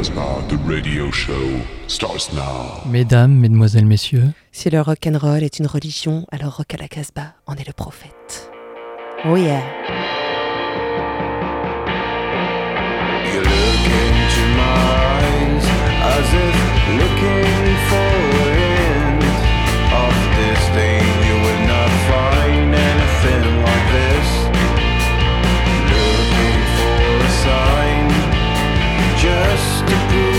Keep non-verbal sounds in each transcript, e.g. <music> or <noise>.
Casbah, the radio show starts now. Mesdames, mesdemoiselles, messieurs. Si le rock and roll est une religion, alors Rock à la Casbah en est le prophète. Oh yeah. You look into my eyes as if looking for a hint of this thing. to do.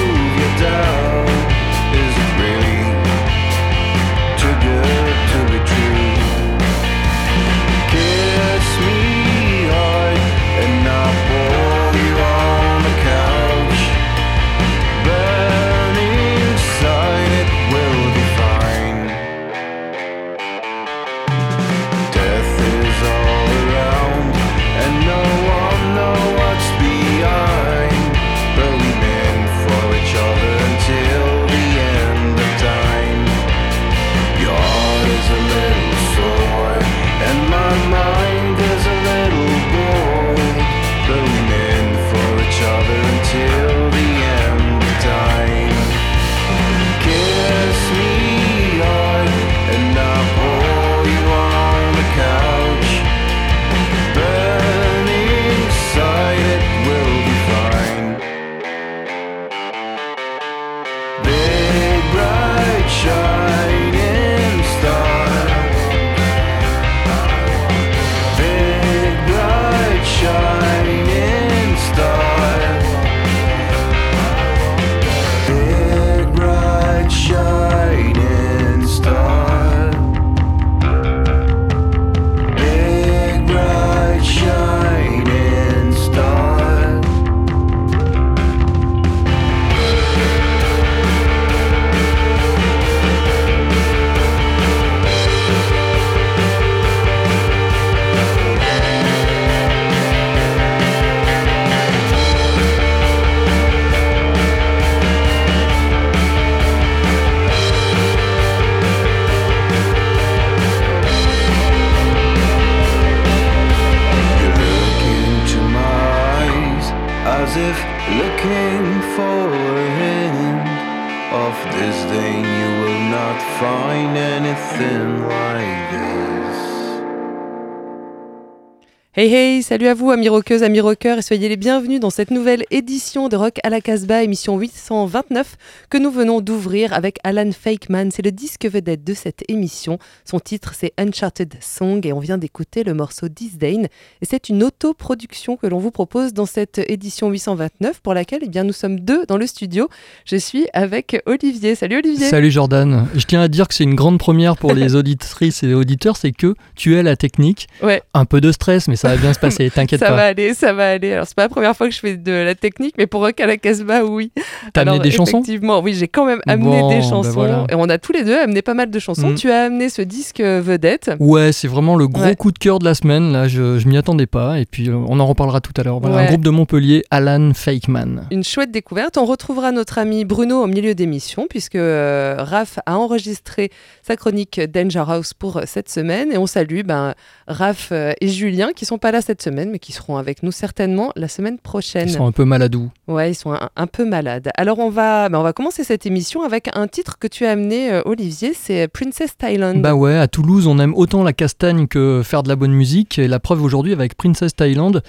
Hey hey, salut à vous amis rockeuses, amis rockeurs et soyez les bienvenus dans cette nouvelle édition de Rock à la Casbah, émission 829 que nous venons d'ouvrir avec Alan Fakeman. C'est le disque vedette de cette émission. Son titre c'est Uncharted Song et on vient d'écouter le morceau Disdain. Et c'est une autoproduction que l'on vous propose dans cette édition 829 pour laquelle eh bien, nous sommes deux dans le studio. Je suis avec Olivier. Salut Olivier. Salut Jordan. Je tiens à dire que c'est une grande première pour les <laughs> auditrices et auditeurs, c'est que tu es la technique. Ouais. Un peu de stress, mais ça va bien se passer, <laughs> <laughs> t'inquiète Ça va aller, ça va aller. Alors, c'est pas la première fois que je fais de la technique, mais pour Rock à la Casbah, oui. T'as amené des chansons Effectivement, oui, j'ai quand même amené Bon, des ben chansons. voilà. Et on a tous les deux amené pas mal de chansons. Mm. Tu as amené ce disque euh, vedette. Ouais, c'est vraiment le gros Ouais. coup de cœur de la semaine. Là, je, je m'y attendais pas. Et puis, euh, on en reparlera tout à l'heure. Voilà, Ouais. un groupe de Montpellier, Alan Fakeman. Une chouette découverte. On retrouvera notre ami Bruno au milieu d'émission, puisque euh, Raph a enregistré sa chronique Danger House pour euh, cette semaine. Et on salue ben, Raph et Julien, qui sont pas là cette semaine, mais qui seront avec nous certainement la semaine prochaine. Ils sont un peu maladous. Ouais, ils sont un, un peu malades. Alors on va, ben, on va commencer cette émission avec un titre que tu as amené, euh, Olivier, c'est Princess Thailand. Bah ouais, à Toulouse, on aime autant la castagne que faire de la bonne musique. Et la preuve aujourd'hui avec Princess Thailand.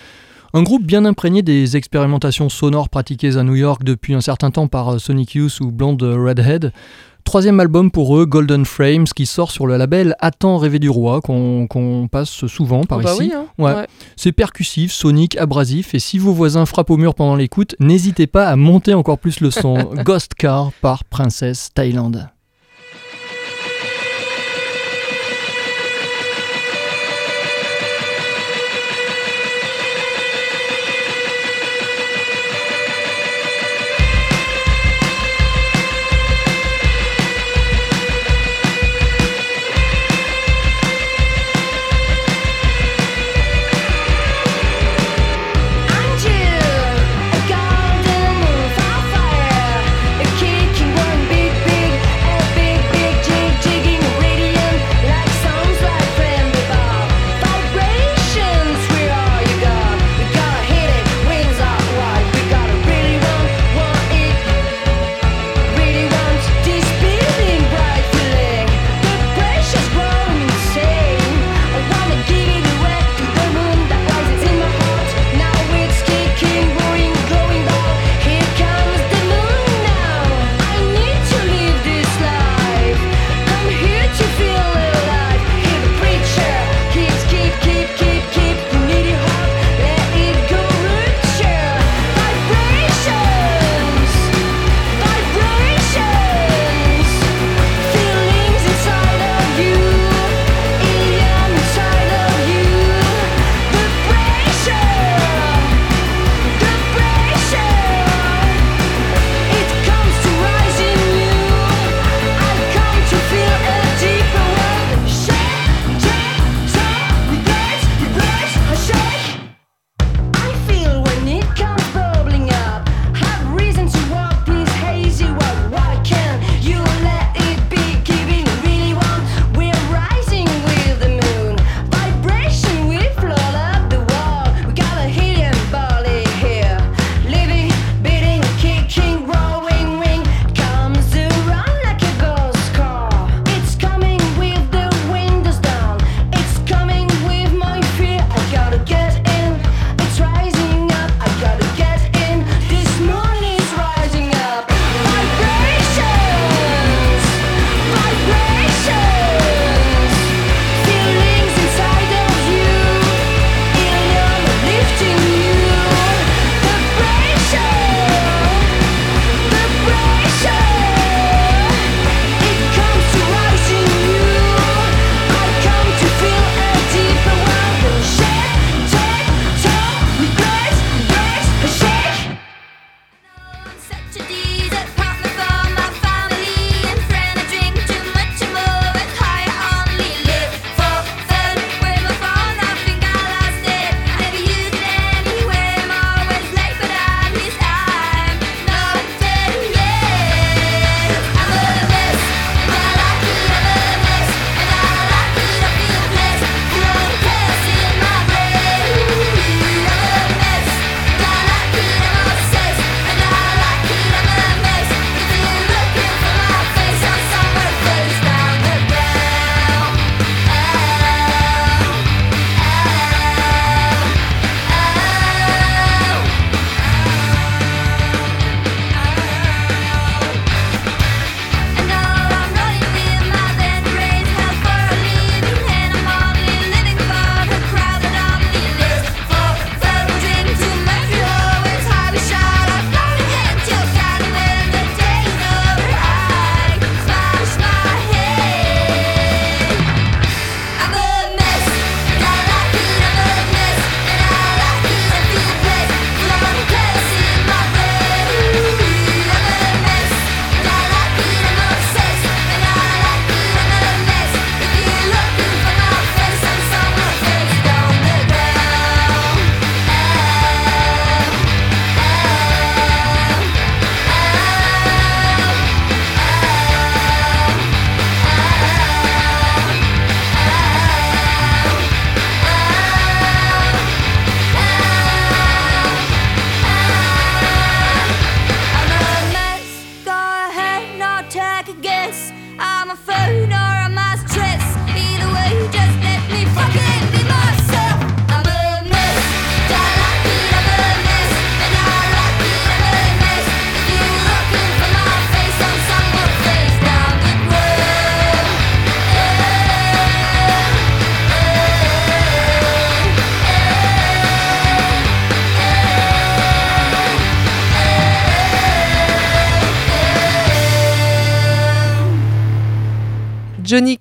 Un groupe bien imprégné des expérimentations sonores pratiquées à New York depuis un certain temps par euh, Sonic Youth ou Blonde Redhead. Troisième album pour eux, Golden Frames, qui sort sur le label Attends rêver du roi, qu'on passe souvent par Oh bah ici. oui, hein. Ouais. Ouais. C'est percussif, sonique, abrasif, et si vos voisins frappent au mur pendant l'écoute, n'hésitez pas à monter encore plus le son. <laughs> Ghost Car par Princess Thailand.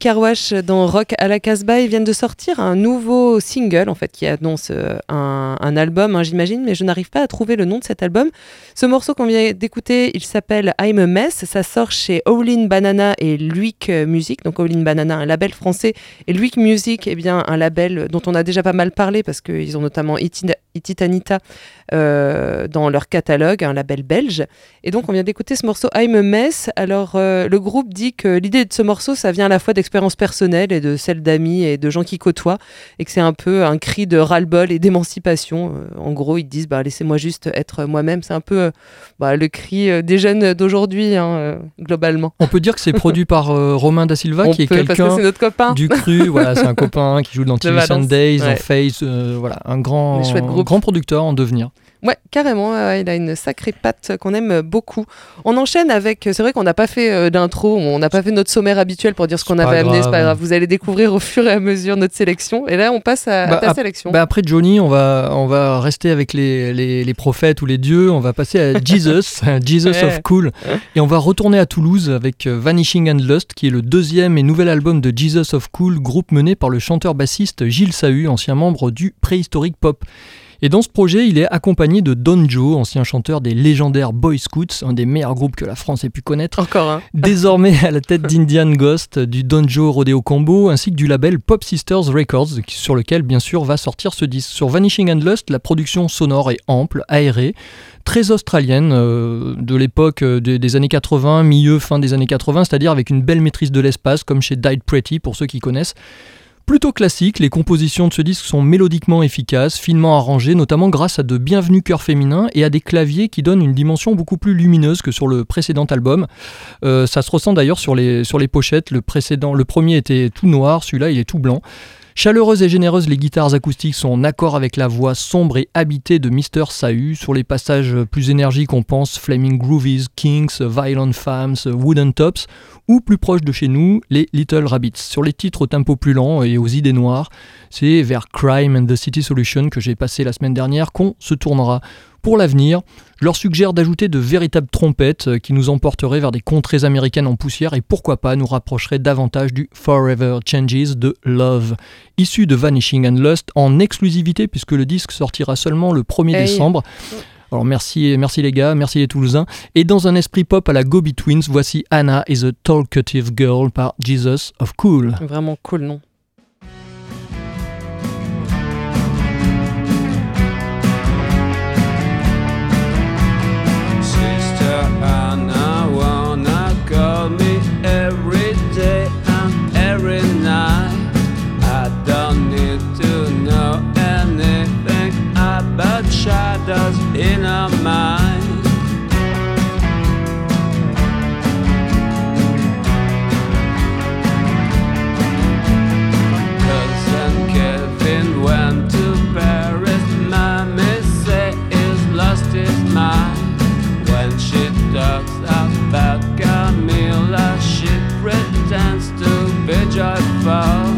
Carwash dans Rock à la Casbah, ils viennent de sortir un nouveau single en fait qui annonce euh, un, album, hein, j'imagine, mais je n'arrive pas à trouver le nom de cet album. Ce morceau qu'on vient d'écouter, il s'appelle I'm a Mess. Ça sort chez Owlin Banana et Luik Music. Donc Owlin Banana, un label français, et Luik Music, eh bien un label dont on a déjà pas mal parlé parce qu'ils ont notamment Iti- Ititanita euh, dans leur catalogue, un label belge. Et donc on vient d'écouter ce morceau I'm a Mess. Alors euh, le groupe dit que l'idée de ce morceau, ça vient à la fois d'expériences personnelles et de celles d'amis et de gens qui côtoient, et que c'est un peu un cri de ras-le-bol et d'émancipation. Euh, en gros, ils disent bah, laissez-moi juste être moi-même. C'est un peu euh, bah, le cri des jeunes d'aujourd'hui, hein, globalement. On peut dire que c'est produit par Romain Da Silva, <laughs> On qui est peut, que quelqu'un c'est notre copain. du cru. voilà, c'est un copain qui joue dans <laughs> TV Sundays, ouais. dans Face. voilà, un grand, grand producteur en devenir. Ouais, carrément, il a une sacrée patte qu'on aime beaucoup. On enchaîne avec, c'est vrai qu'on n'a pas fait euh, d'intro, on n'a pas fait notre sommaire habituel pour dire ce qu'on avait amené, c'est pas grave. Vous allez découvrir au fur et à mesure notre sélection. Et là, on passe à, à Bah, ta ap- sélection. Bah après Johnny, on va, on va rester avec les, les, les prophètes ou les dieux. On va passer à <laughs> Jesus, Jesus Ouais. of Cool. Et on va retourner à Toulouse avec euh, Vanishing and Lust, qui est le deuxième et nouvel album de Jesus of Cool, groupe mené par le chanteur-bassiste Gilles Sahu, ancien membre du Préhistorique Pop. Et dans ce projet, il est accompagné de Don Joe, ancien chanteur des légendaires Boy Scouts, un des meilleurs groupes que la France ait pu connaître. Encore un. <laughs> Désormais à la tête d'Indian Ghost, du Donjo Rodeo Combo, ainsi que du label Pop Sisters Records, sur lequel bien sûr va sortir ce disque. Sur Vanishing and Lust, la production sonore est ample, aérée, très australienne, euh, de l'époque euh, des, des années 80, milieu, fin des années 80, c'est-à-dire avec une belle maîtrise de l'espace, comme chez Died Pretty, pour ceux qui connaissent. Plutôt classique, les compositions de ce disque sont mélodiquement efficaces, finement arrangées, notamment grâce à de bienvenus chœurs féminins et à des claviers qui donnent une dimension beaucoup plus lumineuse que sur le précédent album. Euh, ça se ressent d'ailleurs sur les, pochettes. Le précédent, le premier était tout noir, celui-là il est tout blanc. Chaleureuses et généreuses, les guitares acoustiques sont en accord avec la voix sombre et habitée de Mr. Sahu. Sur les passages plus énergiques, on pense Flaming Groovies, Kings, Violent Femmes, Wooden Tops, ou plus proche de chez nous, les Little Rabbits. Sur les titres au tempo plus lent et aux idées noires, c'est vers Crime and the City Solution que j'ai passé la semaine dernière qu'on se tournera. Pour l'avenir, je leur suggère d'ajouter de véritables trompettes euh, qui nous emporteraient vers des contrées américaines en poussière et pourquoi pas nous rapprocheraient davantage du Forever Changes de Love, issu de Vanishing and Lust en exclusivité puisque le disque sortira seulement le 1er Hey. décembre. Alors merci, merci les gars, merci les Toulousains. Et dans un esprit pop à la Gobi Twins, voici Anna is a Talkative Girl par Jesus of Cool. Vraiment cool, non? mind. Kevin went to Paris. Lost his mind. When she talks about Camilla, she pretends to be joyful.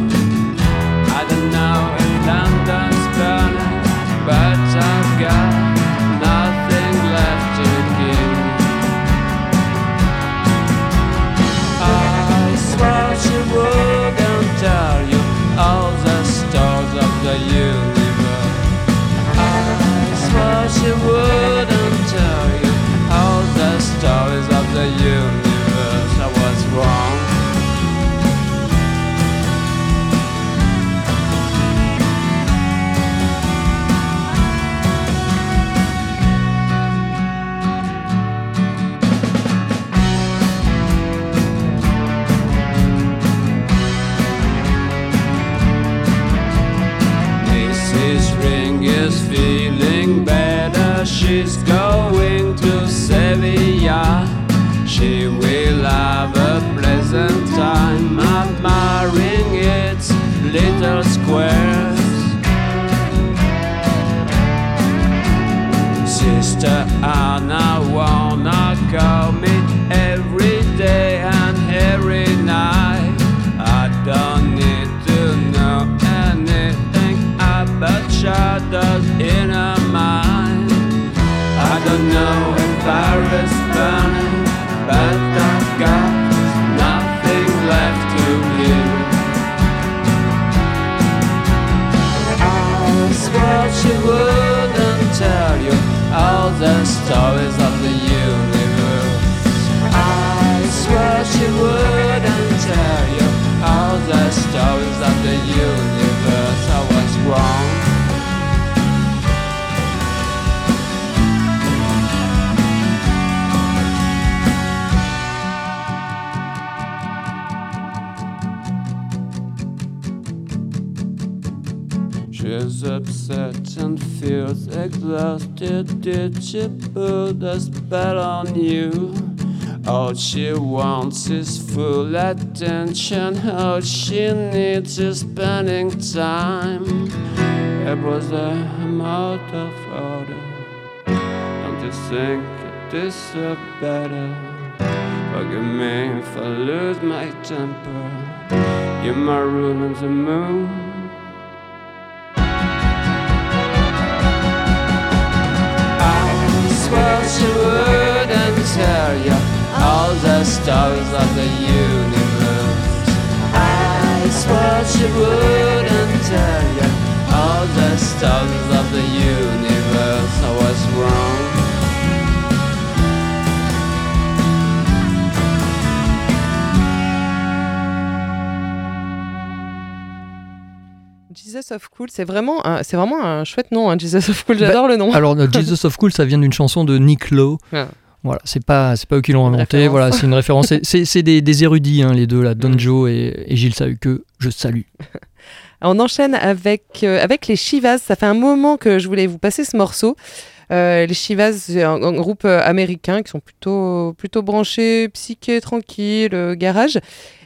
we. She will have a pleasant time admiring its little squares. Sister Anna wanna call me every day and every night. I don't need to know anything about shadows in her mind. I don't know if I always feels exhausted. Did she put a spell on you? All she wants is full attention. All she needs is spending time. It was a amount of order. Don't you think you deserve better? Forgive me if I lose my temper. You're my rule on the moon. The stories of the universe. I swear she wouldn't tell you all the stories of the universe. I was wrong. Jesus of Cool, c'est vraiment, un- c'est vraiment un chouette nom, hein, Jesus of Cool, j'adore le nom. Alors, <laughs> Jesus of Cool, ça vient d'une chanson de Nick Lowe. Ah. Voilà, c'est pas, c'est pas eux qui l'ont inventé. référence. Voilà, c'est une référence. C'est- des, des érudits, hein, les deux, là, Don Joe et, et Gilles Sahu, que je salue. <laughs> On enchaîne avec, euh, avec les Chivas. Ça fait un moment que je voulais vous passer ce morceau. Euh, les Chivas, c'est un, un groupe euh, américain qui sont plutôt, plutôt branchés, psyché, tranquille, garage,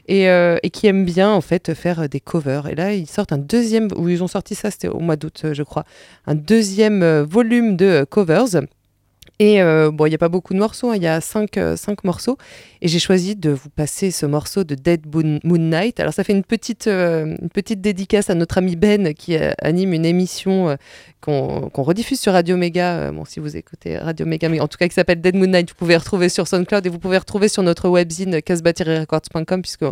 et, euh, et qui aiment bien en fait faire des covers. Et là, ils sortent un deuxième, ou ils ont sorti ça, c'était au mois d'août, je crois, un deuxième volume de covers. Et euh, bon, il n'y a pas beaucoup de morceaux, hein, il y a cinq, euh, cinq morceaux. Et j'ai choisi de vous passer ce morceau de Dead Moon, Moon Night. Alors, ça fait une petite, euh, une petite dédicace à notre ami Ben qui anime une émission qu'on rediffuse sur Radio Méga. Bon, si vous écoutez Radio Méga, mais en tout cas qui s'appelle Dead Moon Night, vous pouvez retrouver sur SoundCloud et vous pouvez retrouver sur notre webzine casbah-records.com puisque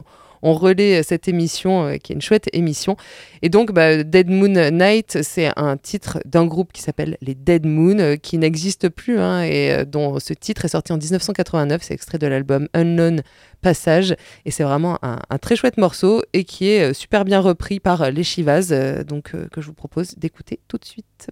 relaie euh, cette émission euh, qui est une chouette émission. Et donc, bah, Dead Moon Night, c'est un titre d'un groupe qui s'appelle les Dead Moon, euh, qui n'existe plus, hein, et euh, dont ce titre est sorti en 1989. C'est extrait de l'album Unknown Passage. Et c'est vraiment un, un très chouette morceau et qui est super bien repris par les Chivas, donc que je vous propose d'écouter tout de suite.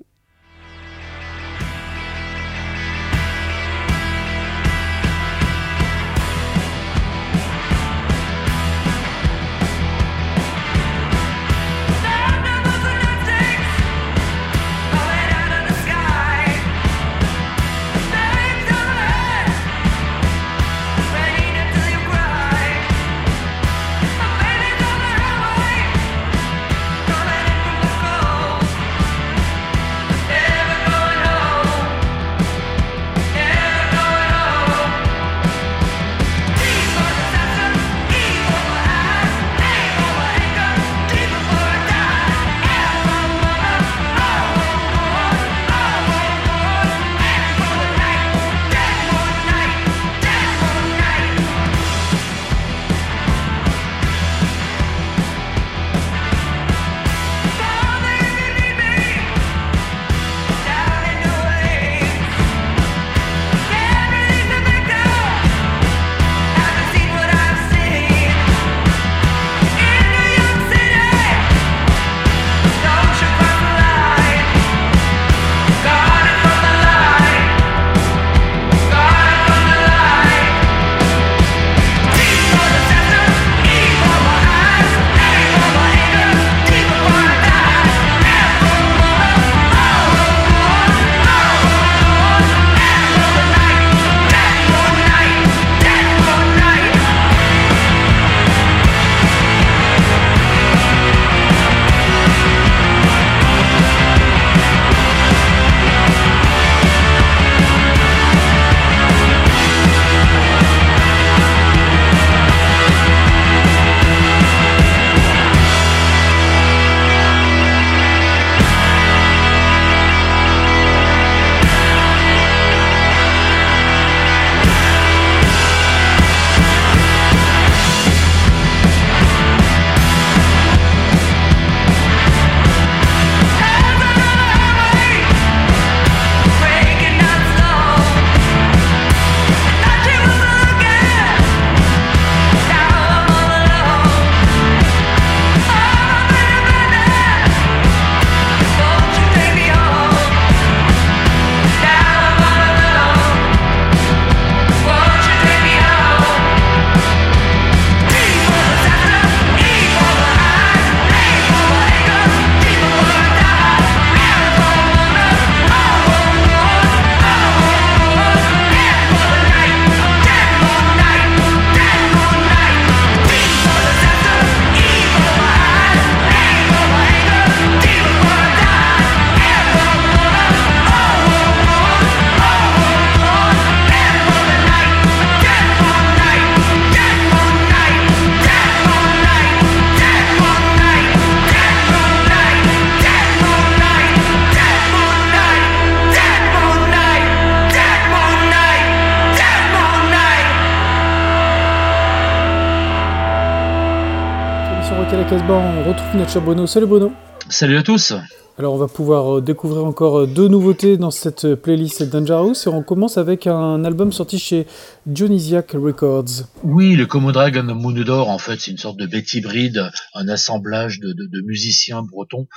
Cher Bruno. Salut Bruno Salut à tous Alors on va pouvoir euh, découvrir encore euh, deux nouveautés dans cette euh, playlist Dangerous et on commence avec un album sorti chez Dionysiac Records. Oui, le Como Dragon Moonodor, en fait, c'est une sorte de bête hybride, un assemblage de, de- de musiciens bretons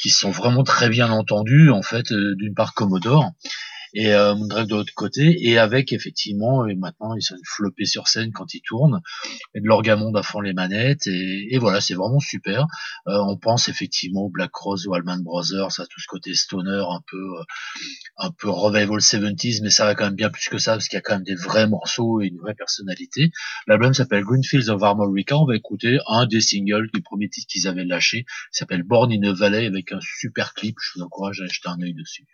qui sont vraiment très bien entendus, en fait, d'une part Commodore et euh, Moondrag de l'autre côté, et avec effectivement, et maintenant ils sont floppés sur scène quand ils tournent, et de l'orgamonde à fond les manettes, et, et voilà, c'est vraiment super. Euh, on pense effectivement au Black Rose ou Allman Brothers, à tout ce côté stoner un peu euh, un peu revival 70s, mais ça va quand même bien plus que ça, parce qu'il y a quand même des vrais morceaux et une vraie personnalité. L'album s'appelle Greenfields of Armorica. On va écouter un des singles du premier titre qu'ils avaient lâché. Il s'appelle Born in a Valley avec un super clip. Je vous encourage à jeter un œil dessus.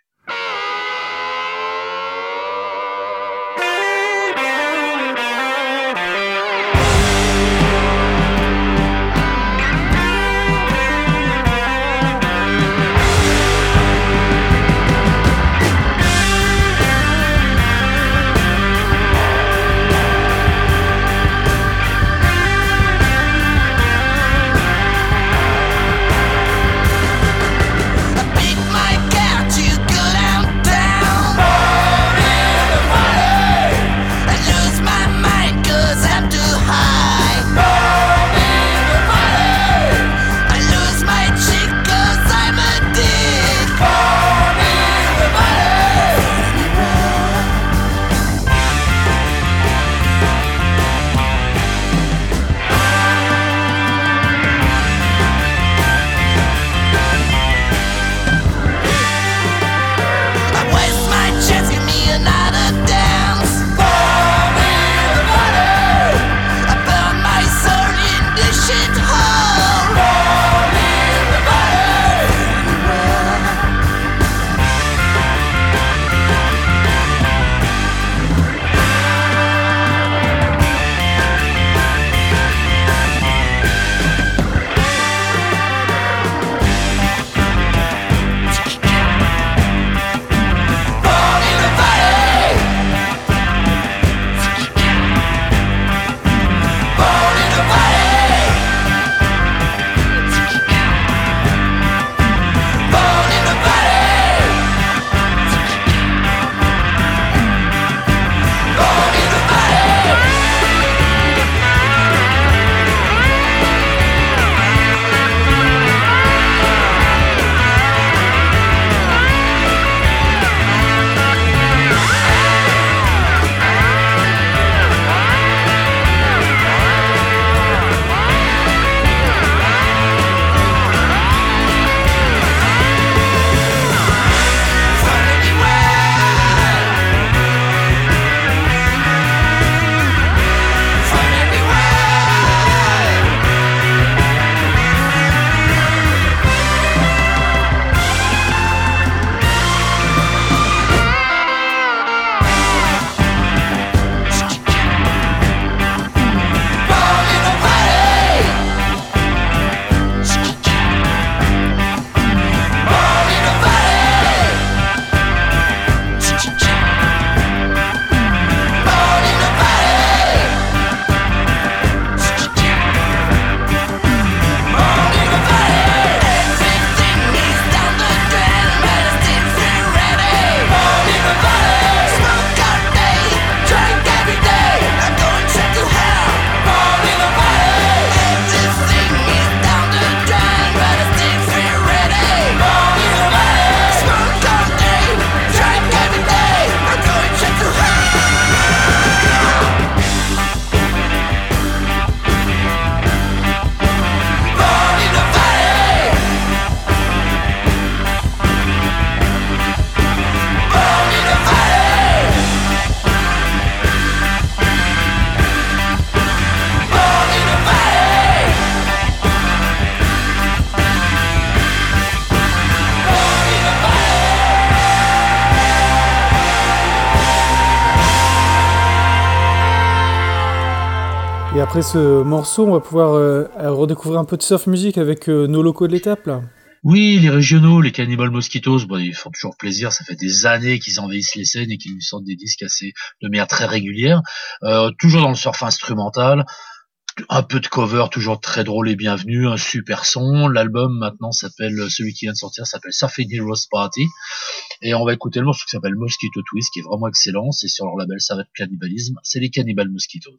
Après ce morceau, on va pouvoir euh, redécouvrir un peu de surf music avec euh, nos locaux de l'étape. Oui, les régionaux, les Cannibal Mosquitoes, bon, ils font toujours plaisir. Ça fait des années qu'ils envahissent les scènes et qu'ils nous sortent des disques assez de manière très régulière. Euh, toujours dans le surf instrumental. un peu de cover, toujours très drôle et bienvenu, un super son. L'album maintenant s'appelle, celui qui vient de sortir s'appelle Surfing Heroes Party. Et on va écouter le morceau qui s'appelle Mosquito Twist, qui est vraiment excellent. C'est sur leur label Savage Cannibalism. C'est les Cannibal Mosquitoes.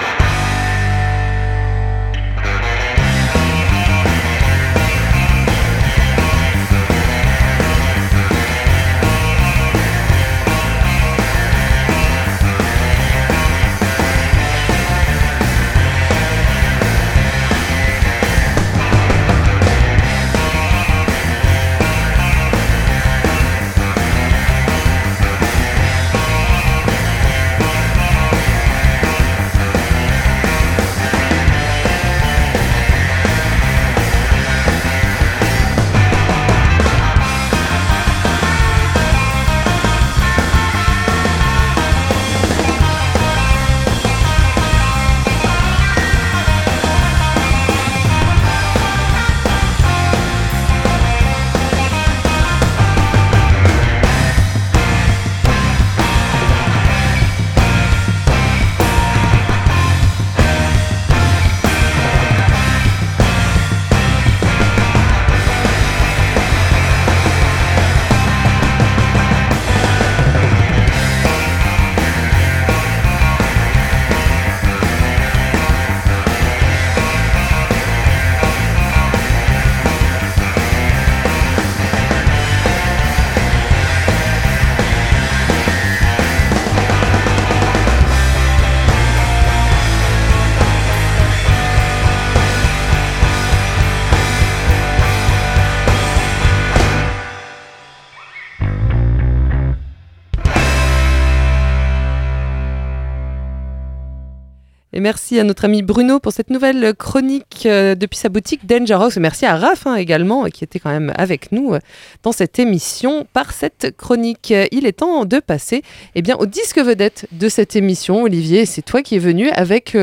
Et merci à notre ami Bruno pour cette nouvelle chronique euh, depuis sa boutique Dangerous. Et merci à Raph hein, également, qui était quand même avec nous euh, dans cette émission par cette chronique. Euh, Il est temps de passer eh bien, au disque vedette de cette émission. Olivier, c'est toi qui es venu avec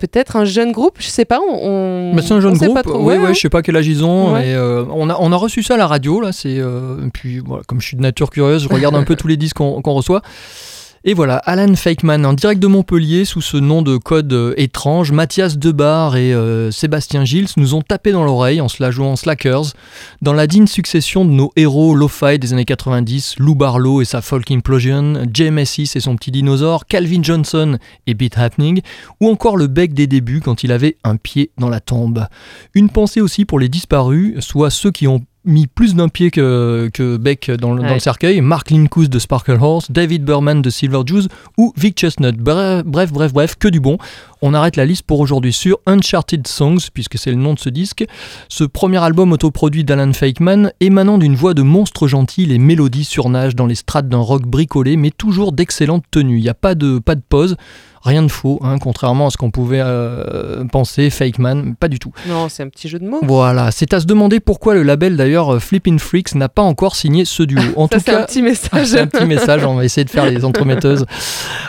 peut-être un jeune groupe, je sais pas. On, Mais c'est un jeune groupe, pas trop. ouais, Ouais, ouais, je sais pas quel âge ils ont. Et, euh, on, a, on a reçu ça à la radio, là. C'est, euh, puis, voilà, comme je suis de nature curieuse, je regarde un peu tous les disques qu'on qu'on reçoit. Et voilà, Alan Fakeman, en direct de Montpellier, sous ce nom de code euh, étrange, Mathias Debar et euh, Sébastien Gilles nous ont tapé dans l'oreille en se la jouant Slackers, dans la digne succession de nos héros lo-fi des années 90, Lou Barlow et sa Folk Implosion, Jay Messis et son petit dinosaure, Calvin Johnson et Beat Happening, ou encore le bec des débuts quand il avait un pied dans la tombe. Une pensée aussi pour les disparus, soit ceux qui ont mis plus d'un pied que, que bec dans, le- dans le cercueil, Mark Lincous de Sparkle Horse, David Berman de Silver Jews ou Vic Chestnut. Bref, bref, bref, bref, que du bon. On arrête la liste pour aujourd'hui sur Uncharted Songs, puisque c'est le nom de ce disque. Ce premier album autoproduit d'Alan Fakeman, émanant d'une voix de monstre gentil, les mélodies surnagent dans les strates d'un rock bricolé, mais toujours d'excellente tenue. Il n'y a pas de, pas de pause, rien de faux, hein, contrairement à ce qu'on pouvait euh, penser, Fakeman, pas du tout. Non, c'est un petit jeu de mots. Voilà, c'est à se demander pourquoi le label d'ailleurs euh, Flippin' Freaks n'a pas encore signé ce duo. <laughs> En Ça, tout c'est cas, un petit message. c'est un petit message, on va essayer de faire les <laughs> entremetteuses.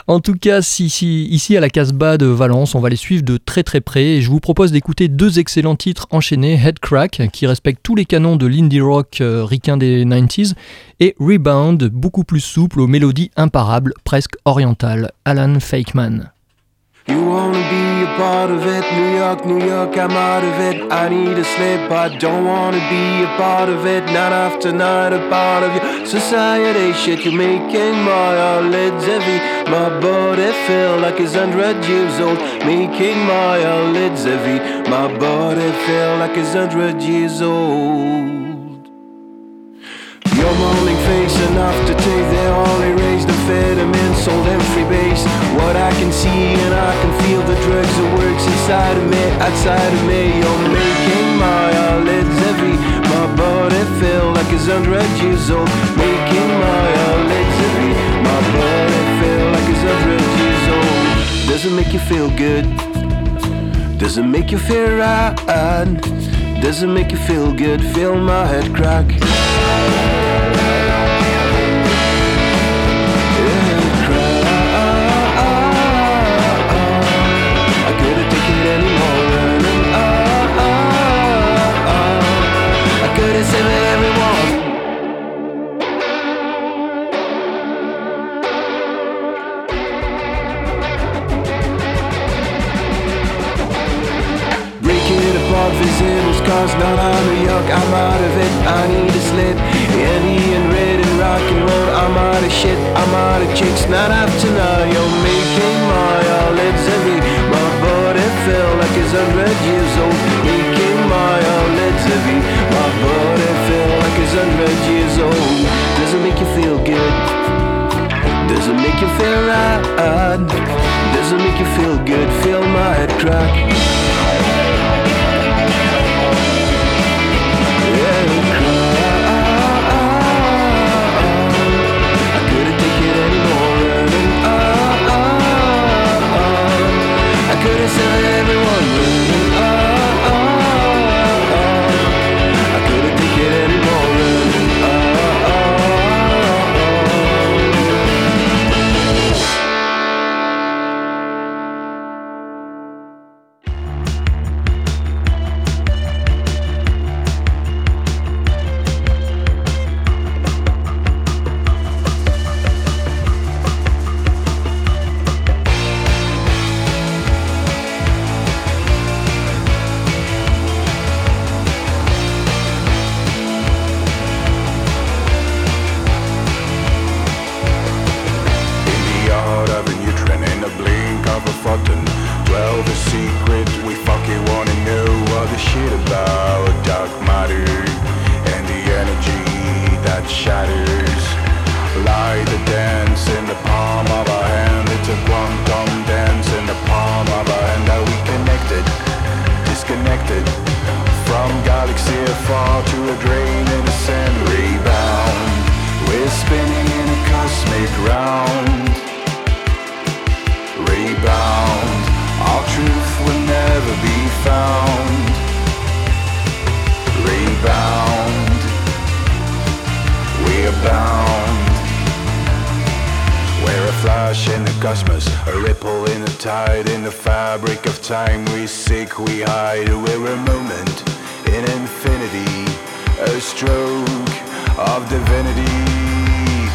En tout cas, si, si- ici à la Casbah de Valence, on va les suivre de très très près et je vous propose d'écouter deux excellents titres enchaînés, Headcrack, qui respecte tous les canons de l'indie rock euh, ricain des 90s, et Rebound, beaucoup plus souple aux mélodies imparables, presque orientales. Alan Fakeman. You wanna be a part of it, New York, New York, I'm out of it. I need a slip, I don't wanna be a part of it. Night after night, a part of your society shit. You're making my eyelids heavy, my body feel like it's hundred years old. Making my eyelids heavy, my body feel like it's hundred years old. Your molding face enough to take their only raised amphetamine sold in free base. What I can see and I can feel the drugs that works inside of me, outside of me. You're making my eyelids heavy, my body feel like it's hundred years old. Making my eyelids heavy, my body feel like it's hundred years old. Does it make you feel good? Does it make you feel right? Does it make you feel good? Feel my head crack. Fast cars, not out of York, I'm out of it. I need a slip. Annie and red and rock and roll. I'm out of shit, I'm out of chicks. Not after now, you're making my eyelids heavy. My body feel like it's a hundred years old. Making my eyelids heavy. My body feel like it's a hundred years old. Does it make you feel good? Does it make you feel right? Does it make you feel good? Feel my head crack. A stroke of divinity.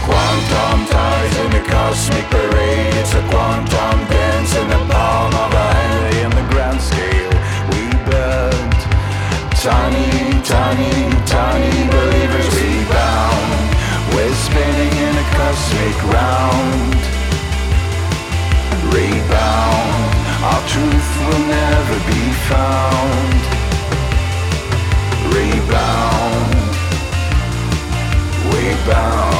Quantum ties in the cosmic parade. It's a quantum dance in the palm of our hand. In the grand scale, we burnt. Tiny, tiny, tiny believers rebound. We're spinning in a cosmic round. Rebound. Our truth will never be found. Rebound bound.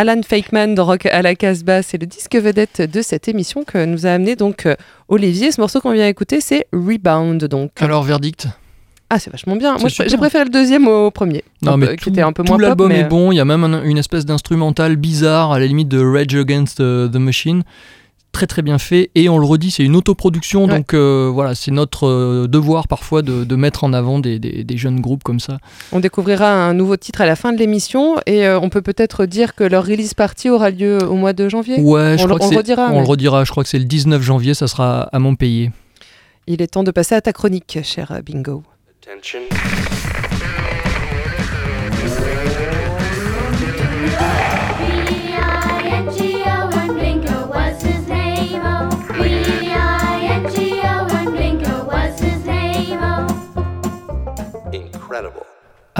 Alan Fakeman de Rock à la Casbah, c'est le disque vedette de cette émission que nous a amené donc euh, Olivier. Ce morceau qu'on vient d'écouter, c'est Rebound donc. Alors, verdict Ah, c'est vachement bien. Moi, j'ai préféré le deuxième au premier. Non, mais peu- tout, qui était un peu tout moins pop, l'album mais- est bon. Il y a même un- une espèce d'instrumental bizarre, à la limite de Rage Against euh, the Machine. Très très bien fait. Et on le redit, c'est une autoproduction. Ouais. Donc euh, voilà, c'est notre euh, devoir parfois de, de mettre en avant des, des- des jeunes groupes comme ça. On découvrira un nouveau titre à la fin de l'émission et euh, on peut peut-être dire que leur release party aura lieu au mois de janvier. Ouais, je on, crois le- que on c'est- le redira. On le redira, je crois que c'est le 19 janvier, ça sera à Montpellier. Il est temps de passer à ta chronique, cher Bingo. Attention. Incredible.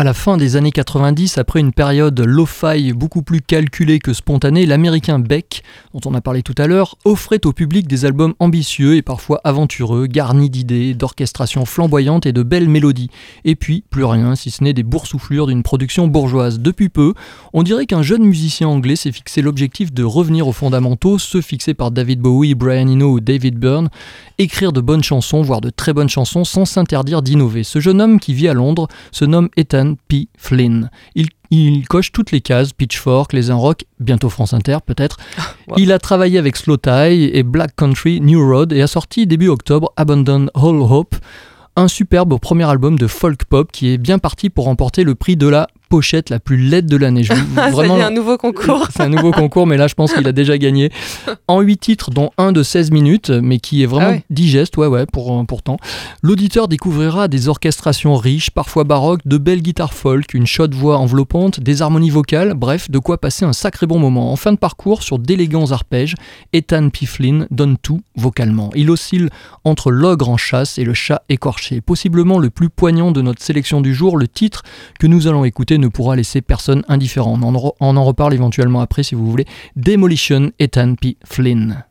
À la fin des années 90, après une période lo-fi beaucoup plus calculée que spontanée, l'américain Beck, dont on a parlé tout à l'heure, offrait au public des albums ambitieux et parfois aventureux, garnis d'idées, d'orchestrations flamboyantes et de belles mélodies. Et puis, plus rien, si ce n'est des boursouflures d'une production bourgeoise. Depuis peu, on dirait qu'un jeune musicien anglais s'est fixé l'objectif de revenir aux fondamentaux, ceux fixés par David Bowie, Brian Eno ou David Byrne, écrire de bonnes chansons, voire de très bonnes chansons, sans s'interdire d'innover. Ce jeune homme qui vit à Londres se nomme Ethan P. Flynn. Il, il coche toutes les cases, Pitchfork, Les Un Rock, bientôt France Inter peut-être. <laughs> Wow. Il a travaillé avec Slow Tie et Black Country New Road et a sorti début octobre Abandon All Hope, un superbe premier album de folk pop qui est bien parti pour remporter le prix de la pochette la plus laide de l'année. Je- <laughs> Ah, Vraiment, un nouveau concours. c'est un nouveau concours, mais là, je pense qu'il a déjà gagné. En 8 titres, dont un de 16 minutes, mais qui est vraiment Ah ouais. digeste, ouais, ouais, pour, pourtant. L'auditeur découvrira des orchestrations riches, parfois baroques, de belles guitares folk, une chaude voix enveloppante, des harmonies vocales, bref, de quoi passer un sacré bon moment. En fin de parcours, sur d'élégants arpèges, Ethan Pifflin donne tout vocalement. Il oscille entre l'ogre en chasse et le chat écorché. Possiblement le plus poignant de notre sélection du jour, le titre que nous allons écouter ne pourra laisser personne indifférent. On en, reparle éventuellement après si vous voulez. Demolition Ethan P. Flynn.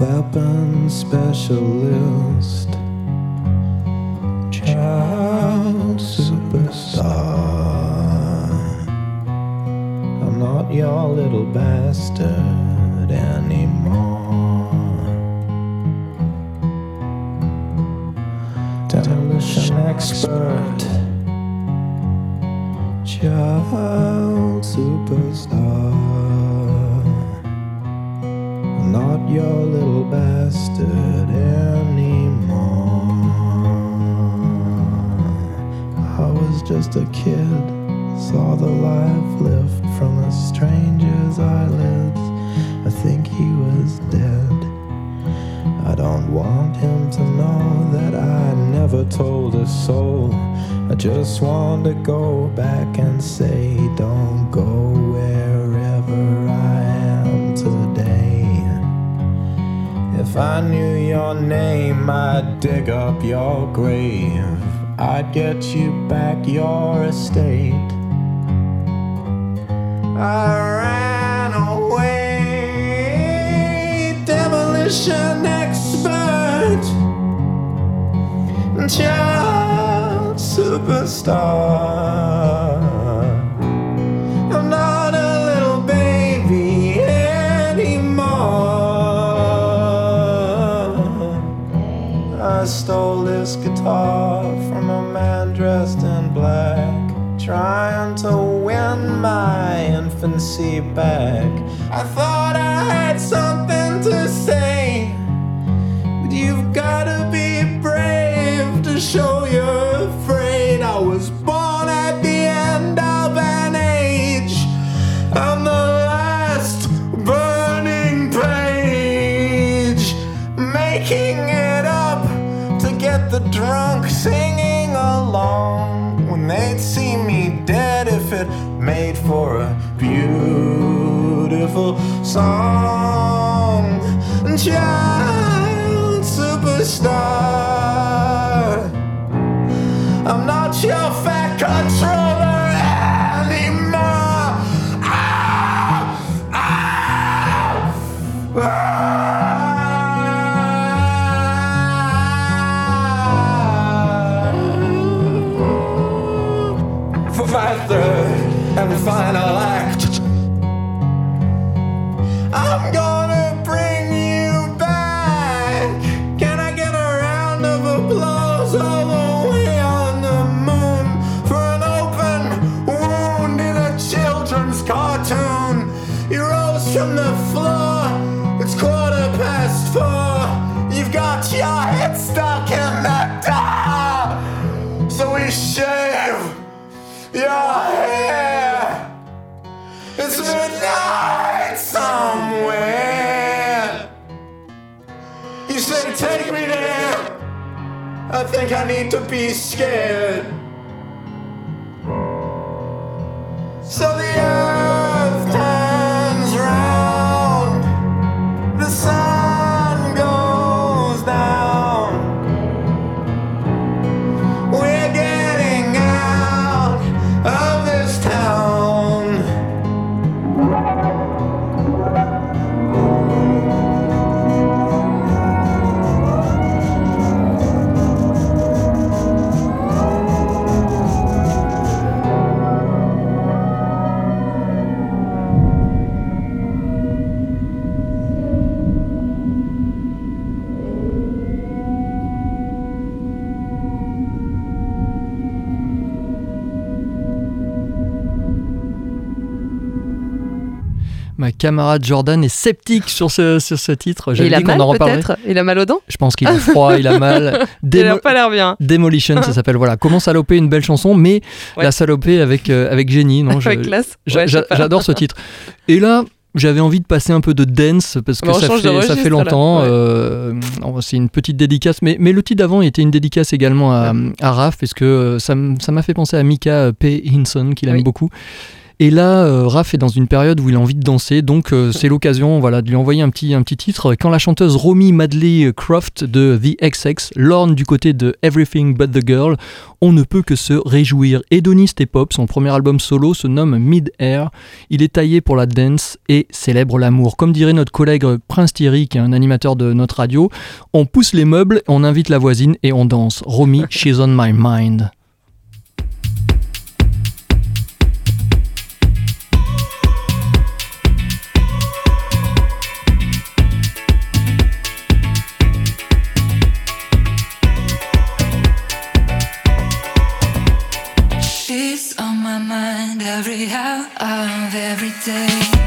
Weapon specialist, child superstar. I'm not your little bastard anymore. Demolition expert, child superstar. Not your little bastard anymore. I was just a kid, saw the life lift from a stranger's eyelids. I think he was dead. I don't want him to know that I never told a soul. I just want to go back and say, don't go wherever If I knew your name, I'd dig up your grave. I'd get you back your estate. I ran away, demolition expert, child superstar. Stole this guitar from a man dressed in black, trying to win my infancy back. I thought beautiful song. Child superstar. I'm not your fat controller anymore. Ah, ah, ah. Final act, I think I need to be scared. Camarade Jordan est sceptique sur ce, sur ce titre. A dit qu'on mal en reparlerait. Il a mal aux dents Je pense qu'il a froid, il a mal. <laughs> Il a Démo- pas l'air bien. Demolition, ça s'appelle. Voilà, comment saloper une belle chanson, mais Ouais. la saloper avec, euh, avec génie. Non, <laughs> Avec classe. Ouais. J'adore ce titre. Et là, j'avais envie de passer un peu de dance parce que ça, fait, ça longtemps. Ouais. euh, c'est une petite dédicace, mais, mais le titre d'avant était une dédicace également à, à Raph parce que euh, ça m'a fait penser à Mika P. Hinson, qu'il aime Oui. beaucoup. Et là, euh, Raph est dans une période où il a envie de danser, donc euh, <laughs> c'est l'occasion voilà, de lui envoyer un petit, un petit titre. Quand la chanteuse Romy Madley Croft de The XX lorne du côté de Everything But the Girl, on ne peut que se réjouir. Hédoniste et pop, son premier album solo se nomme Mid-Air. Il est taillé pour la dance et célèbre l'amour. Comme dirait notre collègue Prince Thierry, qui est un animateur de notre radio, on pousse les meubles, on invite la voisine et on danse. Romy, she's on my mind. Every hour of every day.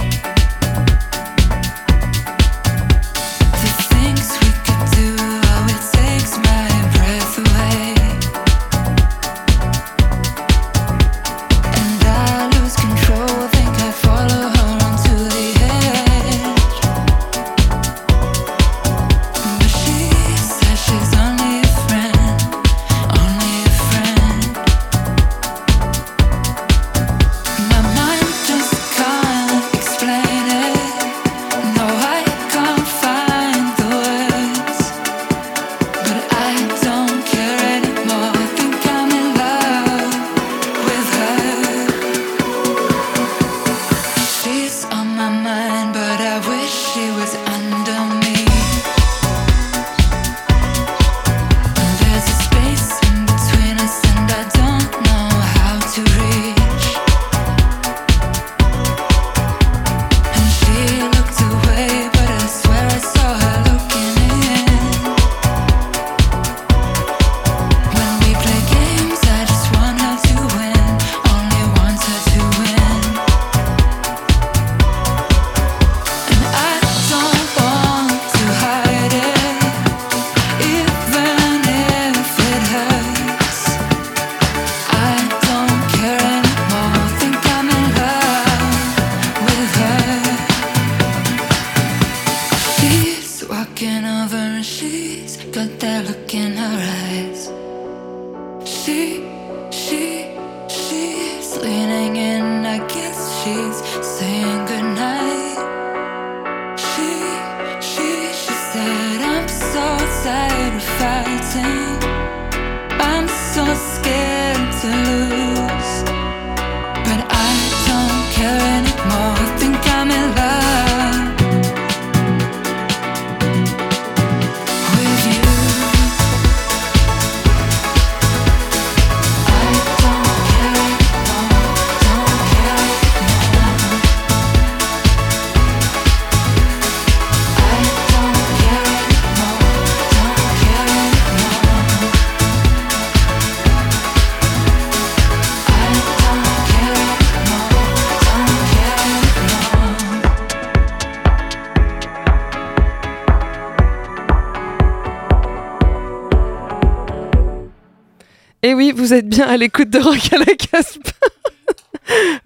Vous êtes bien à l'écoute de Rock à la Casbah.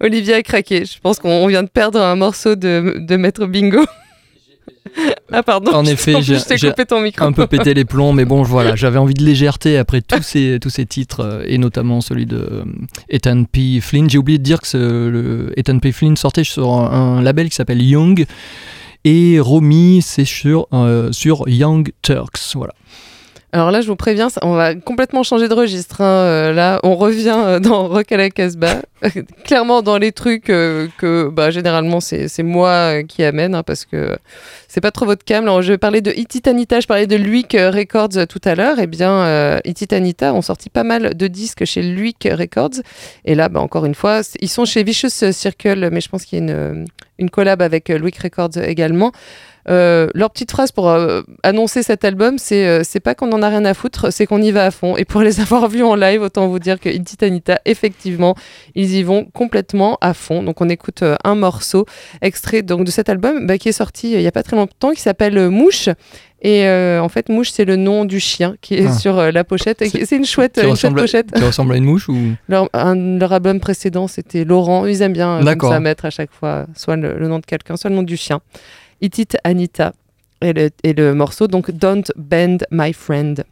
<laughs> Olivier a craqué. Je pense qu'on vient de perdre un morceau de, de Maître Bingo. <laughs> Ah pardon. En effet, j'ai un peu pété les plombs, mais bon, voilà, <laughs> j'avais envie de légèreté après tous ces, tous ces titres, euh, et notamment celui de euh, Ethan P. Flynn. J'ai oublié de dire que ce- le Ethan P. Flynn sortait sur un label qui s'appelle Young, et Romy, c'est sur, euh, sur Young Turks. Voilà. Alors là, je vous préviens, on va complètement changer de registre. hein. Euh, là, on revient euh, dans <laughs> Rock à la Casbah. <laughs> Clairement, dans les trucs euh, que bah, généralement, c'est moi qui amène, hein, parce que c'est pas trop votre cam. Alors, je parler de Ititanita, je parlais de Luik Records tout à l'heure. Eh bien, Ititanita ont sorti pas mal de disques chez Luik Records. Et là, bah, encore une fois, ils sont chez Vicious Circle, mais je pense qu'il y a une, une collab avec Luik Records également. Euh, leur petite phrase pour euh, annoncer cet album, c'est euh, c'est pas qu'on en a rien à foutre, c'est qu'on y va à fond. Et pour <laughs> les avoir vus en live, autant vous dire que In Titanita, effectivement, ils y vont complètement à fond. Donc on écoute un morceau extrait donc de cet album bah, qui est sorti il y a pas très longtemps, qui s'appelle Mouche. Et en fait, Mouche, c'est le nom du chien qui est Ah. sur la pochette. Et C'est- une chouette, une chouette à, pochette. qui ressemble à une mouche ou <laughs> Leur, un- leur album précédent, c'était Laurent. Ils aiment bien comme ça mettre à chaque fois soit le, le nom de quelqu'un, soit le nom du chien. Itit Anita et le, et le morceau, donc Don't Bend My Friend.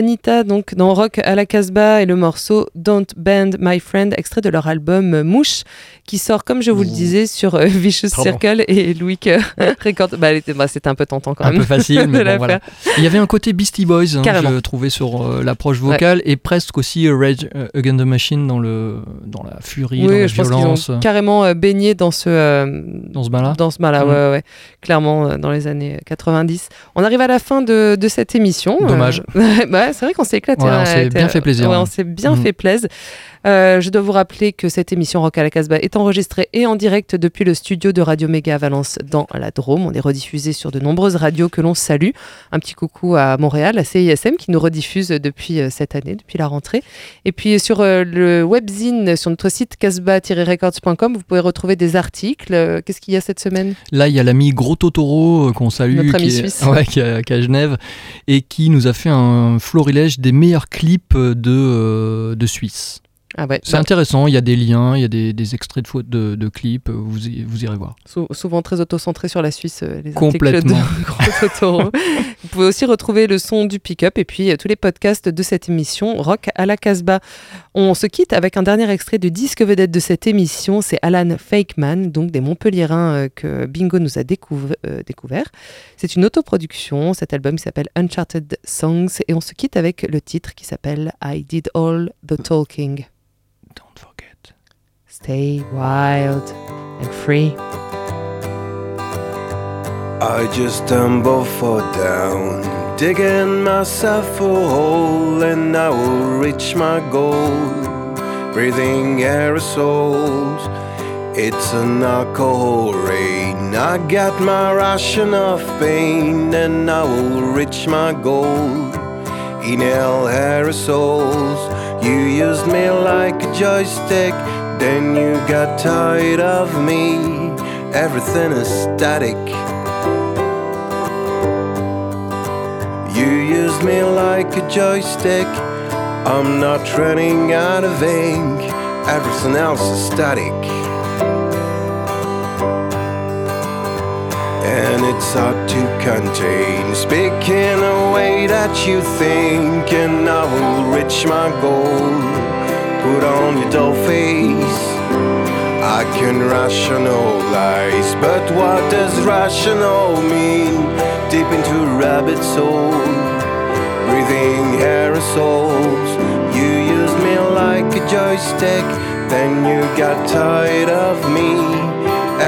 Anita donc dans Rock à la Casbah et le morceau Don't Bend My Friend, extrait de leur album euh, Mouche, qui sort comme je vous le disais sur euh, Vicious Pardon. Circle et Louis <laughs> Record. Bah, bah, c'était un peu tentant quand Un même. peu facile, <laughs> mais bon, voilà. Il y avait un côté Beastie Boys, hein, je trouvais sur euh, l'approche vocale, et presque aussi euh, Rage euh, Against the Machine dans, le, dans la furie, dans la Oui, je pense qu'ils violence. ont carrément euh, baigné dans ce euh, Dans ce bain-là Dans ce bain-là, ouais, ouais, clairement euh, dans les années 90. On arrive à la fin de, de cette émission. Dommage. <laughs> Euh, c'est vrai qu'on s'est éclaté. Ouais, on hein, s'est elle bien était- fait plaisir, ouais, hein. on s'est bien Mm. fait plaisir. Euh, je dois vous rappeler que cette émission Rock à la Casbah est enregistrée et en direct depuis le studio de Radio Méga à Valence dans la Drôme. On est rediffusé sur de nombreuses radios que l'on salue. Un petit coucou à Montréal, à CISM qui nous rediffuse depuis euh, cette année, depuis la rentrée. Et puis sur euh, le webzine, sur notre site casbah-records.com, vous pouvez retrouver des articles. Euh, Qu'est-ce qu'il y a cette semaine? Là, il y a l'ami Gros Totoro euh, qu'on salue, Notre ami qui, est, suisse. <laughs> ouais, qui, est, qui est à Genève, et qui nous a fait un des meilleurs clips de, euh, de Suisse. Ah ouais, C'est intéressant, il y a des liens, il y a des, des extraits de, fautes de, de clips, euh, vous, y- vous irez voir. sou- souvent très auto-centré sur la Suisse, euh, les Complètement. articles de <laughs> Gros Totoro. Vous pouvez aussi retrouver le son du pick-up et puis euh, tous les podcasts de cette émission Rock à la Casbah. On se quitte avec un dernier extrait du disque vedette de cette émission, c'est Alan Fakeman, donc des Montpelliérains que Bingo nous a découv- euh, découvert. C'est une autoproduction, cet album s'appelle Uncharted Songs et on se quitte avec le titre qui s'appelle I Did All the Talking. Stay wild and free. I just stumble for down, digging myself a hole, and I will reach my goal. Breathing aerosols, it's an alcohol rain. I got my ration of pain, and I will reach my goal. Inhale aerosols, you used me like a joystick, then you got tired of me. Everything is static. You used me like a joystick. I'm not running out of ink. Everything else is static. And it's hard to contain. Speaking a way that you think, and I will reach my goal. Put on your dull face. I can rationalize, but what does rational mean? Deep into rabbit hole, breathing aerosols. You used me like a joystick, then you got tired of me.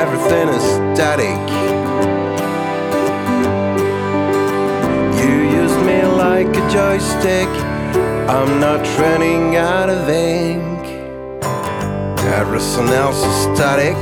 Everything is static. You used me like a joystick. I'm not running out of ink. Everything else is static.